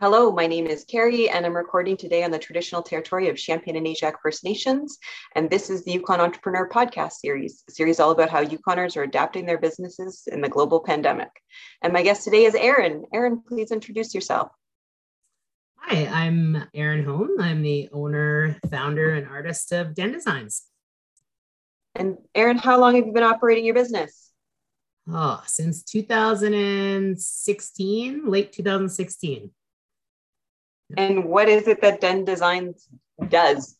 Hello, my name is Carrie, and I'm recording today on the traditional territory of Champagne and Aishihik First Nations. And this is the Yukon Entrepreneur Podcast series, a series all about how Yukoners are adapting their businesses in the global pandemic. And my guest today is Erin. Erin, please introduce yourself. Hi, I'm Erin Holm. I'm the owner, founder, and artist of Den Designs. And Erin, how long have you been operating your business? Oh, since 2016, late 2016. And what is it that Den Designs does?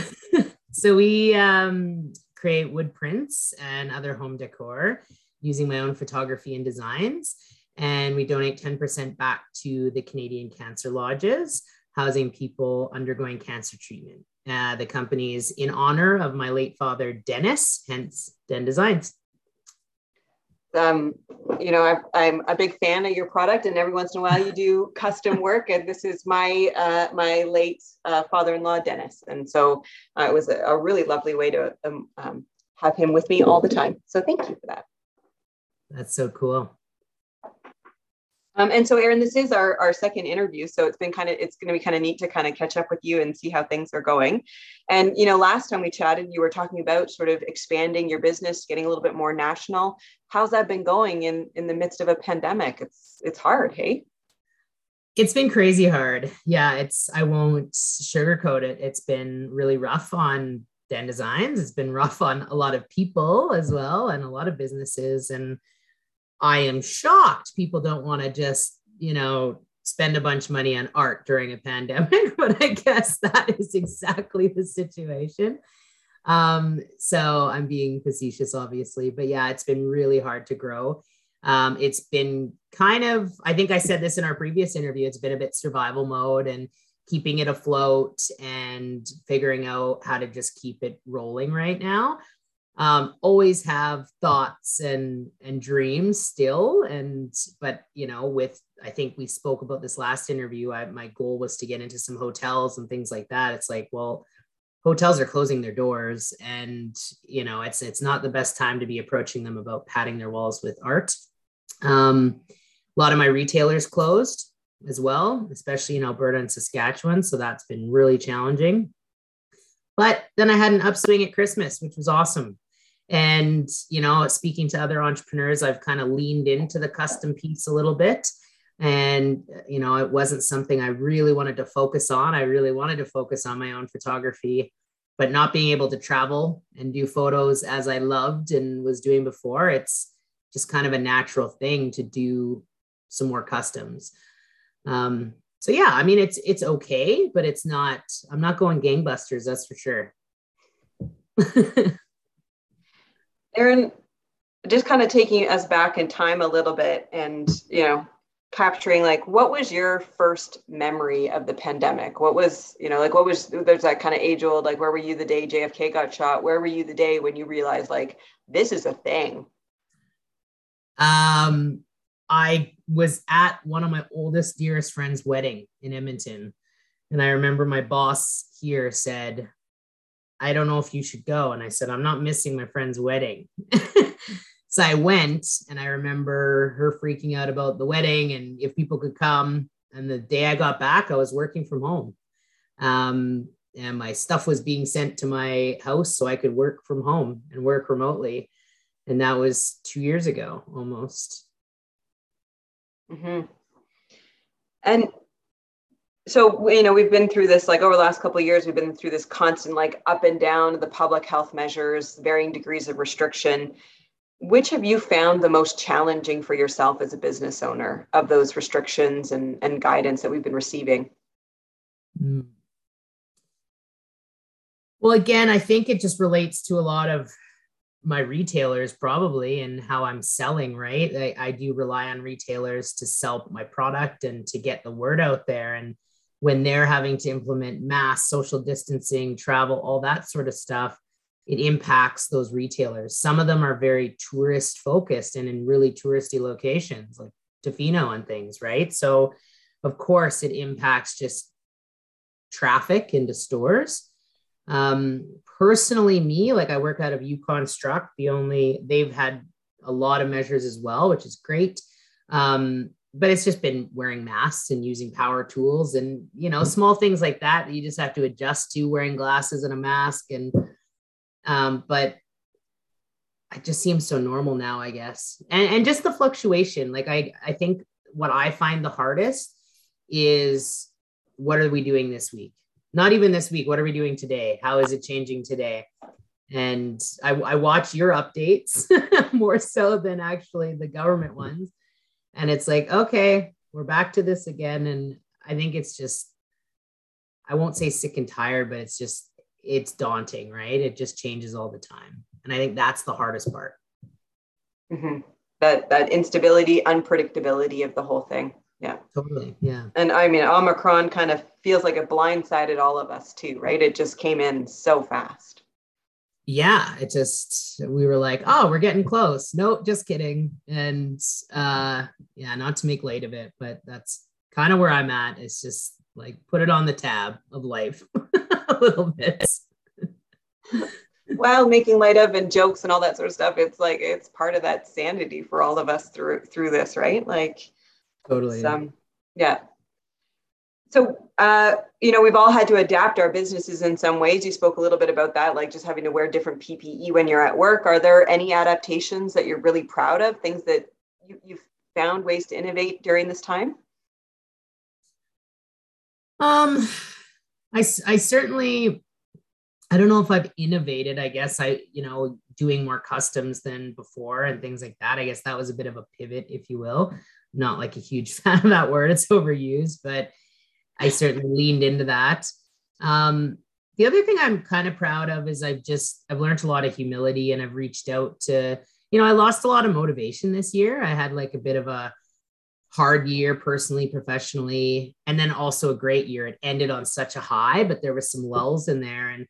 so we um, create wood prints and other home decor using my own photography and designs. And we donate 10% back to the Canadian Cancer Lodges, housing people undergoing cancer treatment. Uh, the company is in honor of my late father, Dennis, hence Den Designs um, you know, I, am a big fan of your product, and every once in a while you do custom work. And this is my uh, my late uh, father-in-law, Dennis, and so uh, it was a, a, really lovely way to um, um, have him with me all the time. So thank you for that. That's so cool. Um, and so, Erin, this is our, our second interview. So it's been kind of, it's going to be kind of neat to kind of catch up with you and see how things are going. And, you know, last time we chatted, you were talking about sort of expanding your business, getting a little bit more national. How's that been going in, in the midst of a pandemic? It's, it's hard. Hey. It's been crazy hard. Yeah. It's, I won't sugarcoat it. It's been really rough on Den Designs. It's been rough on a lot of people as well and a lot of businesses. And, I am shocked people don't want to just, you know, spend a bunch of money on art during a pandemic, but I guess that is exactly the situation. Um, so I'm being facetious, obviously, but yeah, it's been really hard to grow. Um, it's been kind of, I think I said this in our previous interview, it's been a bit survival mode and keeping it afloat and figuring out how to just keep it rolling right now um, always have thoughts and and dreams still. And but you know with i think we spoke about this last interview I, my goal was to get into some hotels and things like that. It's like well hotels are closing their doors and you know it's it's not the best time to be approaching them about padding their walls with art. Um, a lot of my retailers closed as well especially in alberta and saskatchewan. So that's been really challenging. But then I had an upswing at Christmas, which was awesome. And, you know, speaking to other entrepreneurs, I've kind of leaned into the custom piece a little bit. And, you know, it wasn't something I really wanted to focus on. I really wanted to focus on my own photography, but not being able to travel and do photos as I loved and was doing before, it's just kind of a natural thing to do some more customs. Um, so yeah, I mean it's it's okay, but it's not. I'm not going gangbusters, that's for sure. Erin, just kind of taking us back in time a little bit and, you know, capturing like what was your first memory of the pandemic? What was, you know, like what was there's that kind of age old, like where were you the day JFK got shot? Where were you the day when you realized like this is a thing? Um I was at one of my oldest, dearest friends' wedding in Edmonton. And I remember my boss here said, I don't know if you should go. And I said, I'm not missing my friend's wedding. so I went and I remember her freaking out about the wedding and if people could come. And the day I got back, I was working from home. Um, and my stuff was being sent to my house so I could work from home and work remotely. And that was two years ago almost. Mm-hmm. And so you know we've been through this like over the last couple of years we've been through this constant like up and down the public health measures varying degrees of restriction. Which have you found the most challenging for yourself as a business owner of those restrictions and, and guidance that we've been receiving? Mm. well again i think it just relates to a lot of my retailers probably and how i'm selling right? I, I do rely on retailers to sell my product and to get the word out there and when they're having to implement mass social distancing, travel, all that sort of stuff, it impacts those retailers. Some of them are very tourist focused and in really touristy locations like Tofino and things, right? So, of course, it impacts just traffic into stores. Um, personally, me, like I work out of YuKonstruct, the only, they've had a lot of measures as well, which is great. Um, but it's just been wearing masks and using power tools and you know small things like that you just have to adjust to wearing glasses and a mask and um, but it just seems so normal now i guess. And, and just the fluctuation like i i think what i find the hardest is what are we doing this week? Not even this week what are we doing today? How is it changing today? And i, I watch your updates more so than actually the government ones and it's like okay we're back to this again. And i think it's just i won't say sick and tired but it's just it's daunting right? It just changes all the time. And i think that's the hardest part. Mm-hmm. that that instability unpredictability of the whole thing. Yeah. Totally. Yeah. And i mean omicron kind of feels like it blindsided all of us too right? It just came in so fast yeah, it just we were like, oh, we're getting close. Nope, just kidding. And uh yeah, not to make light of it, but that's kind of where I'm at. It's just like put it on the tab of life a little bit. While making light of and jokes and all that sort of stuff, it's like it's part of that sanity for all of us through through this, right? Like totally. Um, yeah so uh, you know we've all had to adapt our businesses in some ways. You spoke a little bit about that like just having to wear different ppe when you're at work. Are there any adaptations that you're really proud of things that you, you've found ways to innovate during this time? Um i i certainly i don't know if i've innovated i guess i you know doing more customs than before and things like that. I guess that was a bit of a pivot if you will. Not like a huge fan of that word it's overused but I certainly leaned into that. Um, the other thing I'm kind of proud of is I've just I've learned a lot of humility and I've reached out to you know I lost a lot of motivation this year. I had like a bit of a hard year personally, professionally, and then also a great year. It ended on such a high, but there was some lulls in there and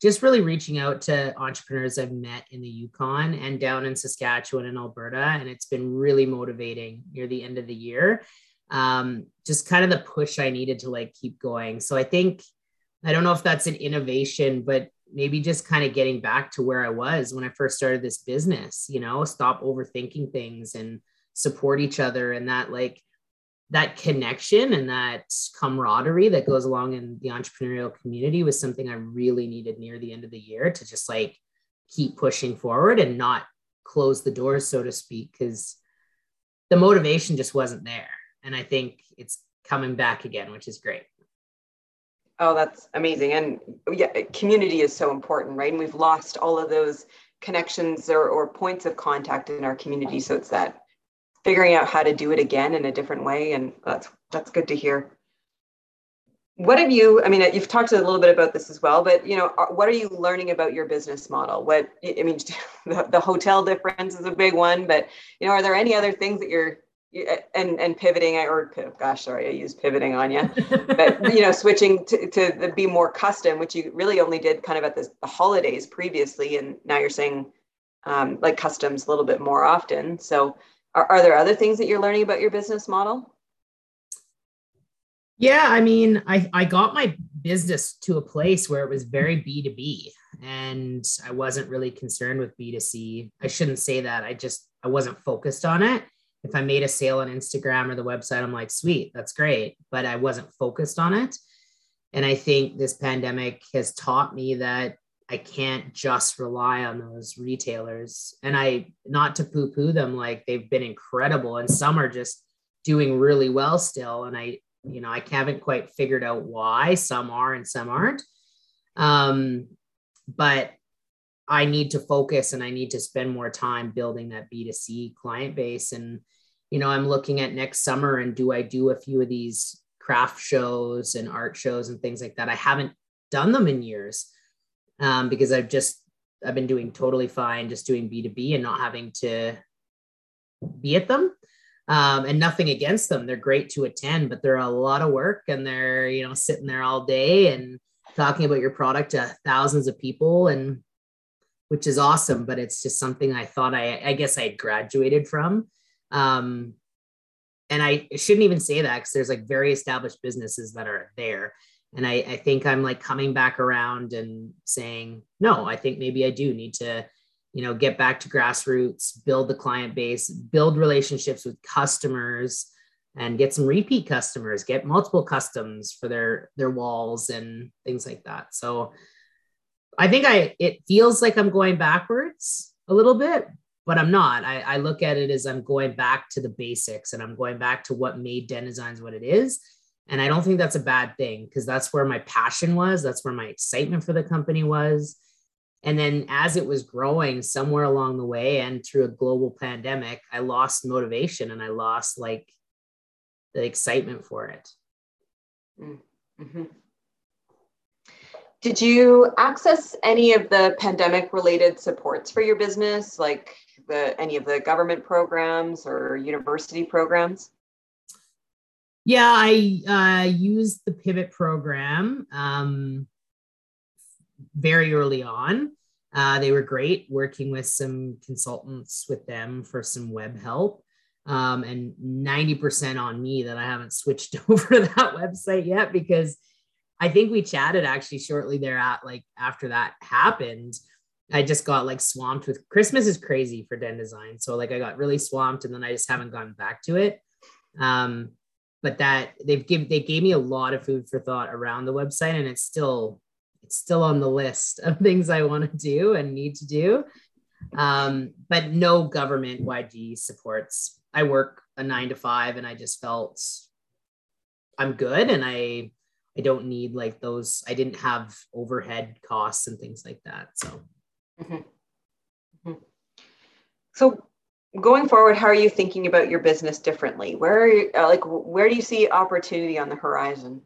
just really reaching out to entrepreneurs I've met in the Yukon and down in Saskatchewan and Alberta. And it's been really motivating near the end of the year um, just kind of the push I needed to like keep going. So I think I don't know if that's an innovation, but maybe just kind of getting back to where I was when I first started this business, you know, stop overthinking things and support each other and that like that connection and that camaraderie that goes along in the entrepreneurial community was something I really needed near the end of the year to just like keep pushing forward and not close the doors, so to speak, because the motivation just wasn't there and I think it's coming back again, which is great. Oh, that's amazing. And yeah, community is so important, right? And we've lost all of those connections or, or points of contact in our community. So it's that figuring out how to do it again in a different way. And that's that's good to hear. What have you, I mean, you've talked a little bit about this as well, but you know, what are you learning about your business model? What, I mean, the, the hotel difference is a big one, but you know, are there any other things that you're and and pivoting I or gosh sorry i used pivoting on you but you know switching to, to be more custom which you really only did kind of at the, the holidays previously and now you're saying um, like customs a little bit more often. So are, are there other things that you're learning about your business model? Yeah i mean i i got my business to a place where it was very b2b and i wasn't really concerned with b2c i shouldn't say that i just i wasn't focused on it if I made a sale on Instagram or the website, I'm like, sweet, that's great. But I wasn't focused on it. And I think this pandemic has taught me that I can't just rely on those retailers. And I, not to poo poo them, like they've been incredible. And some are just doing really well still. And I, you know, I haven't quite figured out why some are and some aren't. Um, but I need to focus and I need to spend more time building that B2C client base. And, you know, I'm looking at next summer and do I do a few of these craft shows and art shows and things like that? I haven't done them in years um, because I've just, I've been doing totally fine, just doing B2B and not having to be at them. Um, and nothing against them. They're great to attend, but they're a lot of work and they're, you know, sitting there all day and talking about your product to thousands of people. And which is awesome. But it's just something I thought I, I guess I graduated from. Um, and I shouldn't even say that because there's like very established businesses that are there. And I, I think I'm like coming back around and saying, no, I think maybe I do need to, you know, get back to grassroots, build the client base, build relationships with customers, and get some repeat customers, get multiple customs for their their walls and things like that. So I think I it feels like I'm going backwards a little bit, but I'm not. I, I look at it as I'm going back to the basics and I'm going back to what made Den Designs what it is. And I don't think that's a bad thing because that's where my passion was. That's where my excitement for the company was. And then as it was growing somewhere along the way and through a global pandemic, I lost motivation and I lost like the excitement for it. Mm-hmm. Did you access any of the pandemic related supports for your business, like the any of the government programs or university programs? Yeah, I uh, used the Pivot program um, very early on. Uh, they were great working with some consultants with them for some web help. Um, and 90% on me that I haven't switched over to that website yet because I think we chatted actually shortly there at like after that happened. I just got like swamped with Christmas is crazy for Den Design. So like I got really swamped and then I just haven't gone back to it. Um, but that they've given they gave me a lot of food for thought around the website and it's still it's still on the list of things I want to do and need to do. Um, but no government YG supports. I work a nine to five and I just felt I'm good and I I don't need like those. I didn't have overhead costs and things like that. So, mm-hmm. Mm-hmm. so going forward, how are you thinking about your business differently? Where are you, uh, like where do you see opportunity on the horizon?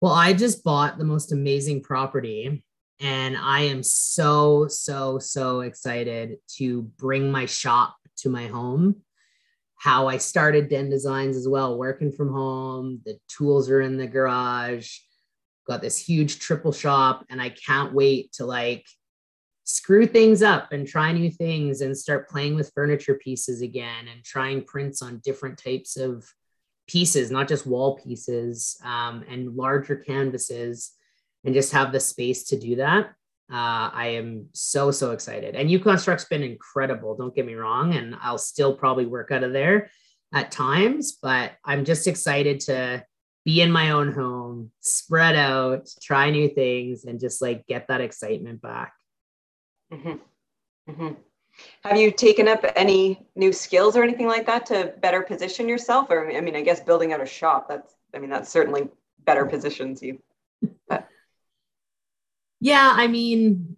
Well, I just bought the most amazing property and I am so so so excited to bring my shop to my home how I started Den Designs as well, working from home. The tools are in the garage. Got this huge triple shop, and I can't wait to like screw things up and try new things and start playing with furniture pieces again and trying prints on different types of pieces, not just wall pieces um, and larger canvases, and just have the space to do that. Uh, I am so, so excited. And YuKonstruct's been incredible. Don't get me wrong. And I'll still probably work out of there at times, but I'm just excited to be in my own home, spread out, try new things, and just like get that excitement back. Mm-hmm. Mm-hmm. Have you taken up any new skills or anything like that to better position yourself? Or, I mean, I guess building out a shop, that's, I mean, that's certainly better positions you. Yeah, I mean,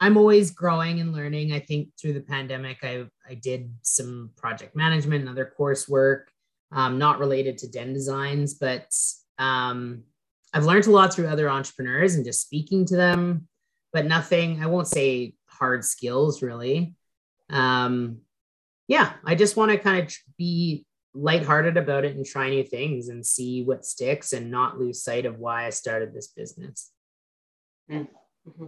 I'm always growing and learning. I think through the pandemic, I I did some project management and other coursework, um, not related to Den Designs, but um, I've learned a lot through other entrepreneurs and just speaking to them, but nothing. I won't say hard skills really. Um, yeah, I just want to kind of be lighthearted about it and try new things and see what sticks and not lose sight of why I started this business. Mm-hmm.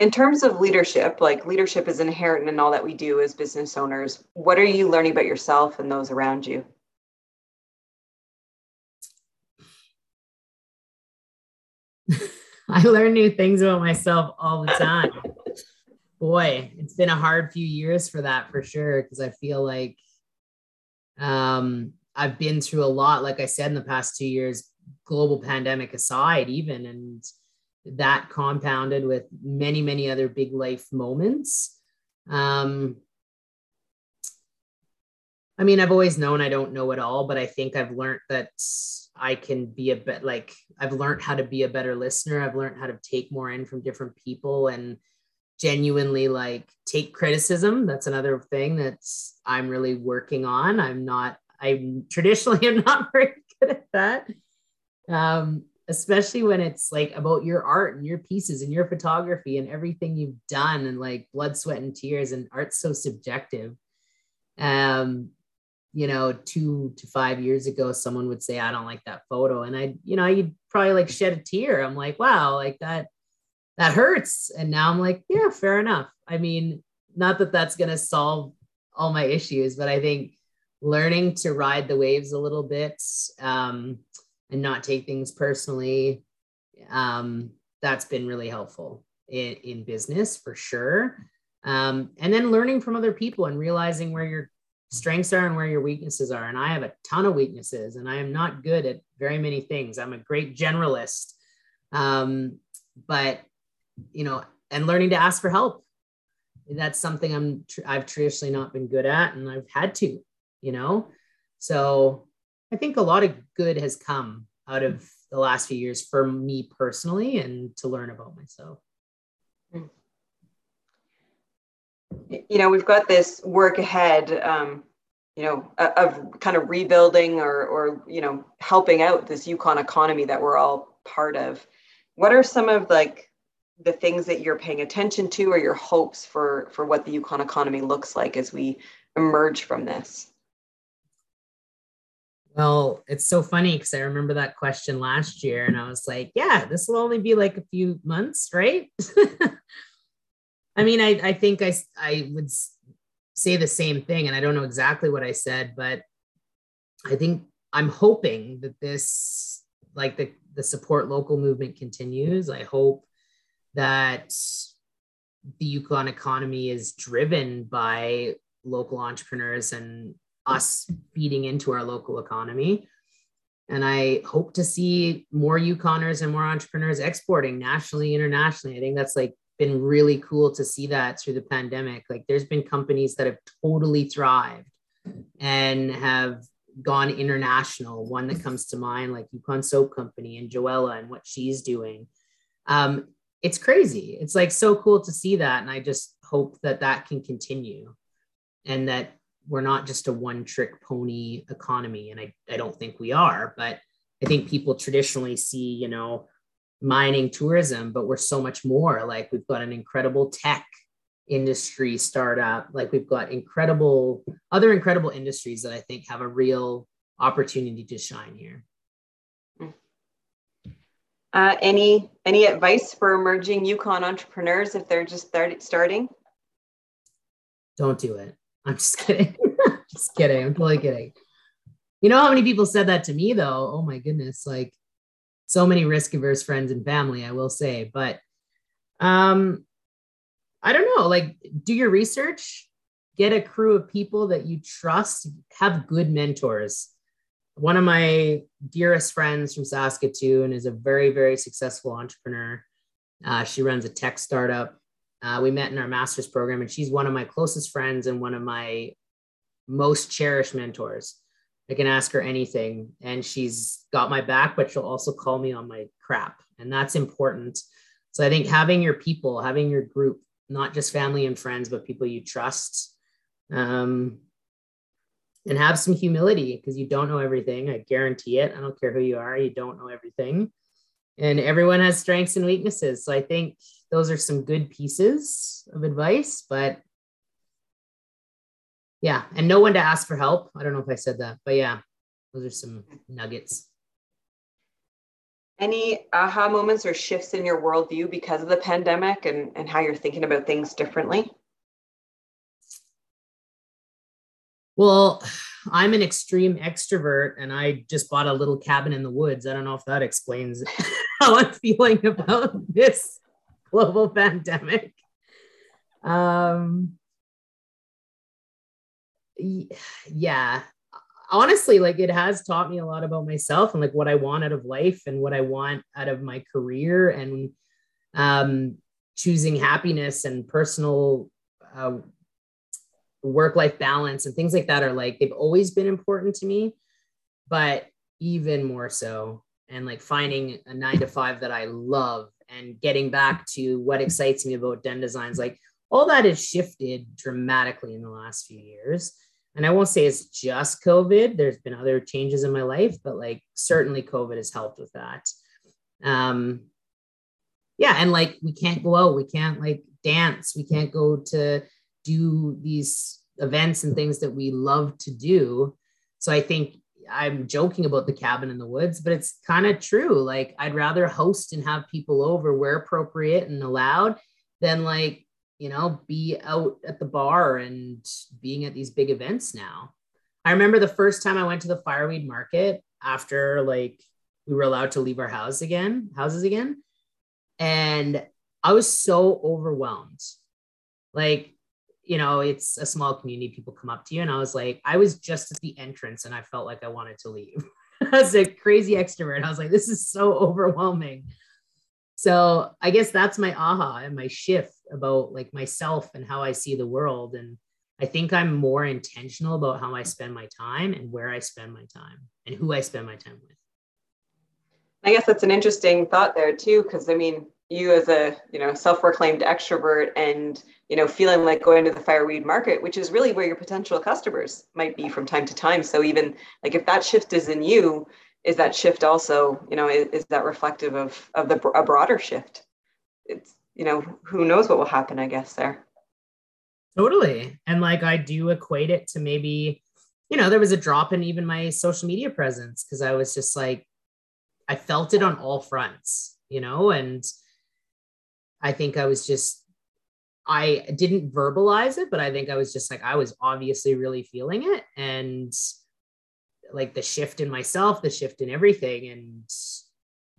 In terms of leadership, like leadership is inherent in all that we do as business owners. What are you learning about yourself and those around you? I learn new things about myself all the time. Boy, it's been a hard few years for that for sure because I feel like um, I've been through a lot. Like I said in the past two years, global pandemic aside, even, and that compounded with many, many other big life moments. Um, I mean, I've always known I don't know it all, but I think I've learned that I can be a bit like I've learned how to be a better listener. I've learned how to take more in from different people and genuinely like take criticism. That's another thing that's I'm really working on. I'm not, I'm traditionally I'm not very good at that um, especially when it's like about your art and your pieces and your photography and everything you've done and like blood, sweat, and tears. And art's so subjective. Um, you know, two to five years ago, someone would say, I don't like that photo. And I, you know, you'd probably like shed a tear. I'm like, wow, like that, that hurts. And now I'm like, yeah, fair enough. I mean, not that that's going to solve all my issues, but I think learning to ride the waves a little bit, um, and not take things personally. Um, that's been really helpful in, in business for sure. um, and then learning from other people and realizing where your strengths are and where your weaknesses are. And I have a ton of weaknesses, and I am not good at very many things. I'm a great generalist, um, but you know, and learning to ask for help. That's something I'm I've traditionally not been good at, and I've had to, you know. So I think a lot of good has come out of the last few years for me personally, and to learn about myself. you know we've got this work ahead um, you know of kind of rebuilding or or you know helping out this yukon economy that we're all part of what are some of like the things that you're paying attention to or your hopes for for what the yukon economy looks like as we emerge from this well it's so funny because i remember that question last year and i was like yeah this will only be like a few months right I mean, I, I think I, I would say the same thing, and I don't know exactly what I said, but I think I'm hoping that this, like the, the support local movement continues. I hope that the Yukon economy is driven by local entrepreneurs and us feeding into our local economy. And I hope to see more Yukoners and more entrepreneurs exporting nationally, internationally. I think that's like been really cool to see that through the pandemic. Like there's been companies that have totally thrived and have gone international. One that comes to mind, like Yukon Soap Company and Joella and what she's doing. Um, it's crazy. It's like so cool to see that. And I just hope that that can continue and that we're not just a one trick pony economy. And I, I don't think we are, but I think people traditionally see, you know, mining tourism, but we're so much more. Like we've got an incredible tech industry startup, like we've got incredible other incredible industries that I think have a real opportunity to shine here. Uh, any any advice for emerging Yukon entrepreneurs if they're just start, starting? Don't do it. I'm just kidding. Just kidding. I'm totally kidding. You know how many people said that to me though? Oh my goodness! Like so many risk averse friends and family, I will say. But um, I don't know, like do your research, get a crew of people that you trust, have good mentors. One of my dearest friends from Saskatoon is a very, very successful entrepreneur. Uh, she runs a tech startup. Uh, we met in our master's program, and she's one of my closest friends and one of my most cherished mentors. I can ask her anything and she's got my back, but she'll also call me on my crap. And that's important. So I think having your people, having your group, not just family and friends, but people you trust, um, and have some humility because you don't know everything. I guarantee it. I don't care who you are, you don't know everything. And everyone has strengths and weaknesses. So I think those are some good pieces of advice, but yeah, and no one to ask for help. I don't know if I said that, but yeah, those are some nuggets. Any aha moments or shifts in your worldview because of the pandemic and, and how you're thinking about things differently? Well, I'm an extreme extrovert and I just bought a little cabin in the woods. I don't know if that explains how I'm feeling about this global pandemic. Um, yeah. Honestly like it has taught me a lot about myself and like what i want out of life and what i want out of my career and um choosing happiness and personal uh, work life balance and things like that are like they've always been important to me but even more so and like finding a 9 to 5 that i love and getting back to what excites me about den designs like all that has shifted dramatically in the last few years and I won't say it's just COVID. There's been other changes in my life, but like certainly COVID has helped with that. Um, yeah, and like we can't go out, we can't like dance, we can't go to do these events and things that we love to do. So I think I'm joking about the cabin in the woods, but it's kind of true. Like I'd rather host and have people over where appropriate and allowed than like you know, be out at the bar and being at these big events now. I remember the first time I went to the fireweed market after like we were allowed to leave our house again, houses again. And I was so overwhelmed like you know it's a small community people come up to you and i was like i was just at the entrance and i felt like i wanted to leave as a crazy extrovert i was like this is so overwhelming so i guess that's my aha and my shift about like myself and how i see the world. And i think i'm more intentional about how i spend my time and where i spend my time and who i spend my time with. I guess that's an interesting thought there too because i mean you as a you know self-proclaimed extrovert and you know feeling like going to the fireweed market which is really where your potential customers might be from time to time. So even like if that shift is in you is that shift also you know is, is that reflective of of the a broader shift? It's you know who knows what will happen i guess there totally and like i do equate it to maybe you know there was a drop in even my social media presence because i was just like i felt it on all fronts you know and I think I was just, I didn't verbalize it, but I think I was just like, I was obviously really feeling it. And like the shift in myself, the shift in everything. And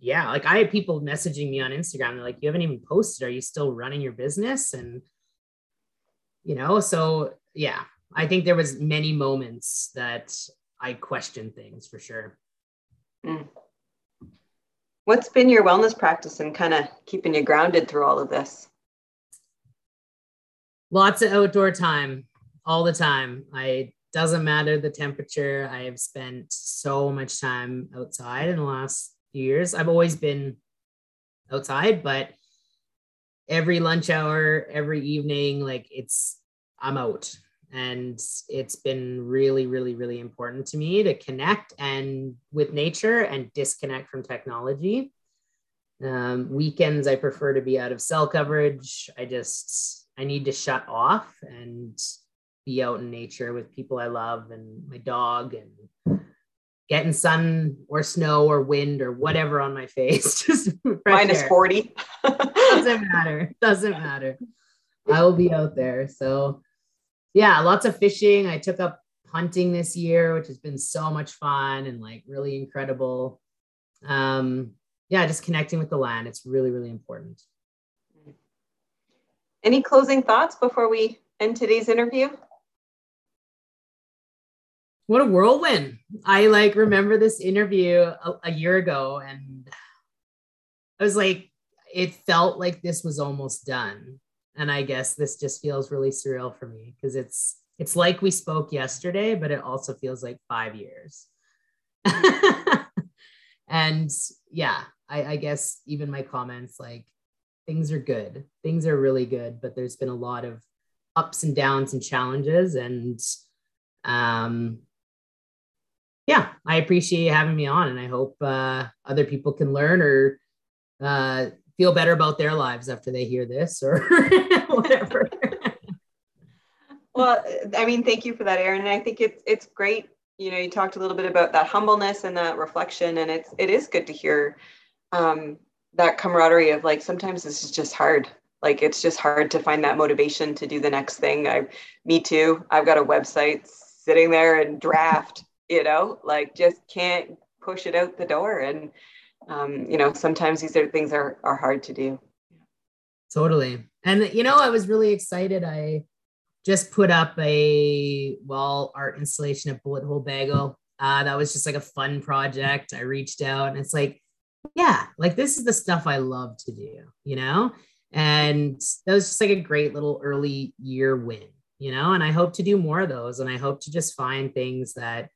yeah, like I had people messaging me on Instagram. They're like, you haven't even posted. Are you still running your business? And, you know, so yeah, I think there was many moments that I questioned things for sure. Mm. What's been your wellness practice and kind of keeping you grounded through all of this? Lots of outdoor time all the time. I doesn't matter the temperature. I have spent so much time outside in the last years. I've always been outside, but every lunch hour, every evening, like it's I'm out. And it's been really really really important to me to connect and with nature and disconnect from technology. Um, weekends i prefer to be out of cell coverage. I just i need to shut off and be out in nature with people i love and my dog and getting sun or snow or wind or whatever on my face just minus 40 doesn't matter doesn't matter i will be out there so yeah, lots of fishing. I took up hunting this year, which has been so much fun and like really incredible. Um, yeah, just connecting with the land. It's really, really important. Any closing thoughts before we end today's interview? What a whirlwind. I like remember this interview a, a year ago and I was like, it felt like this was almost done. And i guess this just feels really surreal for me because it's it's like we spoke yesterday but it also feels like five years. And yeah I, I guess even my comments like things are good. Things are really good but there's been a lot of ups and downs and challenges and um yeah i appreciate you having me on and i hope uh, other people can learn or uh, feel better about their lives after they hear this or whatever. well, I mean, thank you for that, Erin. And I think it's it's great. You know, you talked a little bit about that humbleness and that reflection, and it's it is good to hear um, that camaraderie of like sometimes this is just hard. Like it's just hard to find that motivation to do the next thing. I, me too. I've got a website sitting there and draft. You know, like just can't push it out the door. And um, you know sometimes these are things are are hard to do. Totally. And you know i was really excited. I just put up a wall art installation at bullet hole bagel. Uh, that was just like a fun project. I reached out and it's like yeah like this is the stuff i love to do you know? And that was just like a great little early year win you know? And i hope to do more of those. And i hope to just find things that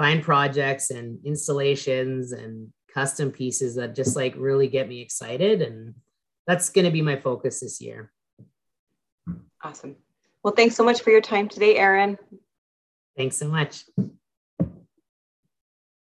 find projects and installations and custom pieces that just like really get me excited. And that's going to be my focus this year. Awesome. Well, thanks so much for your time today, Erin. Thanks so much.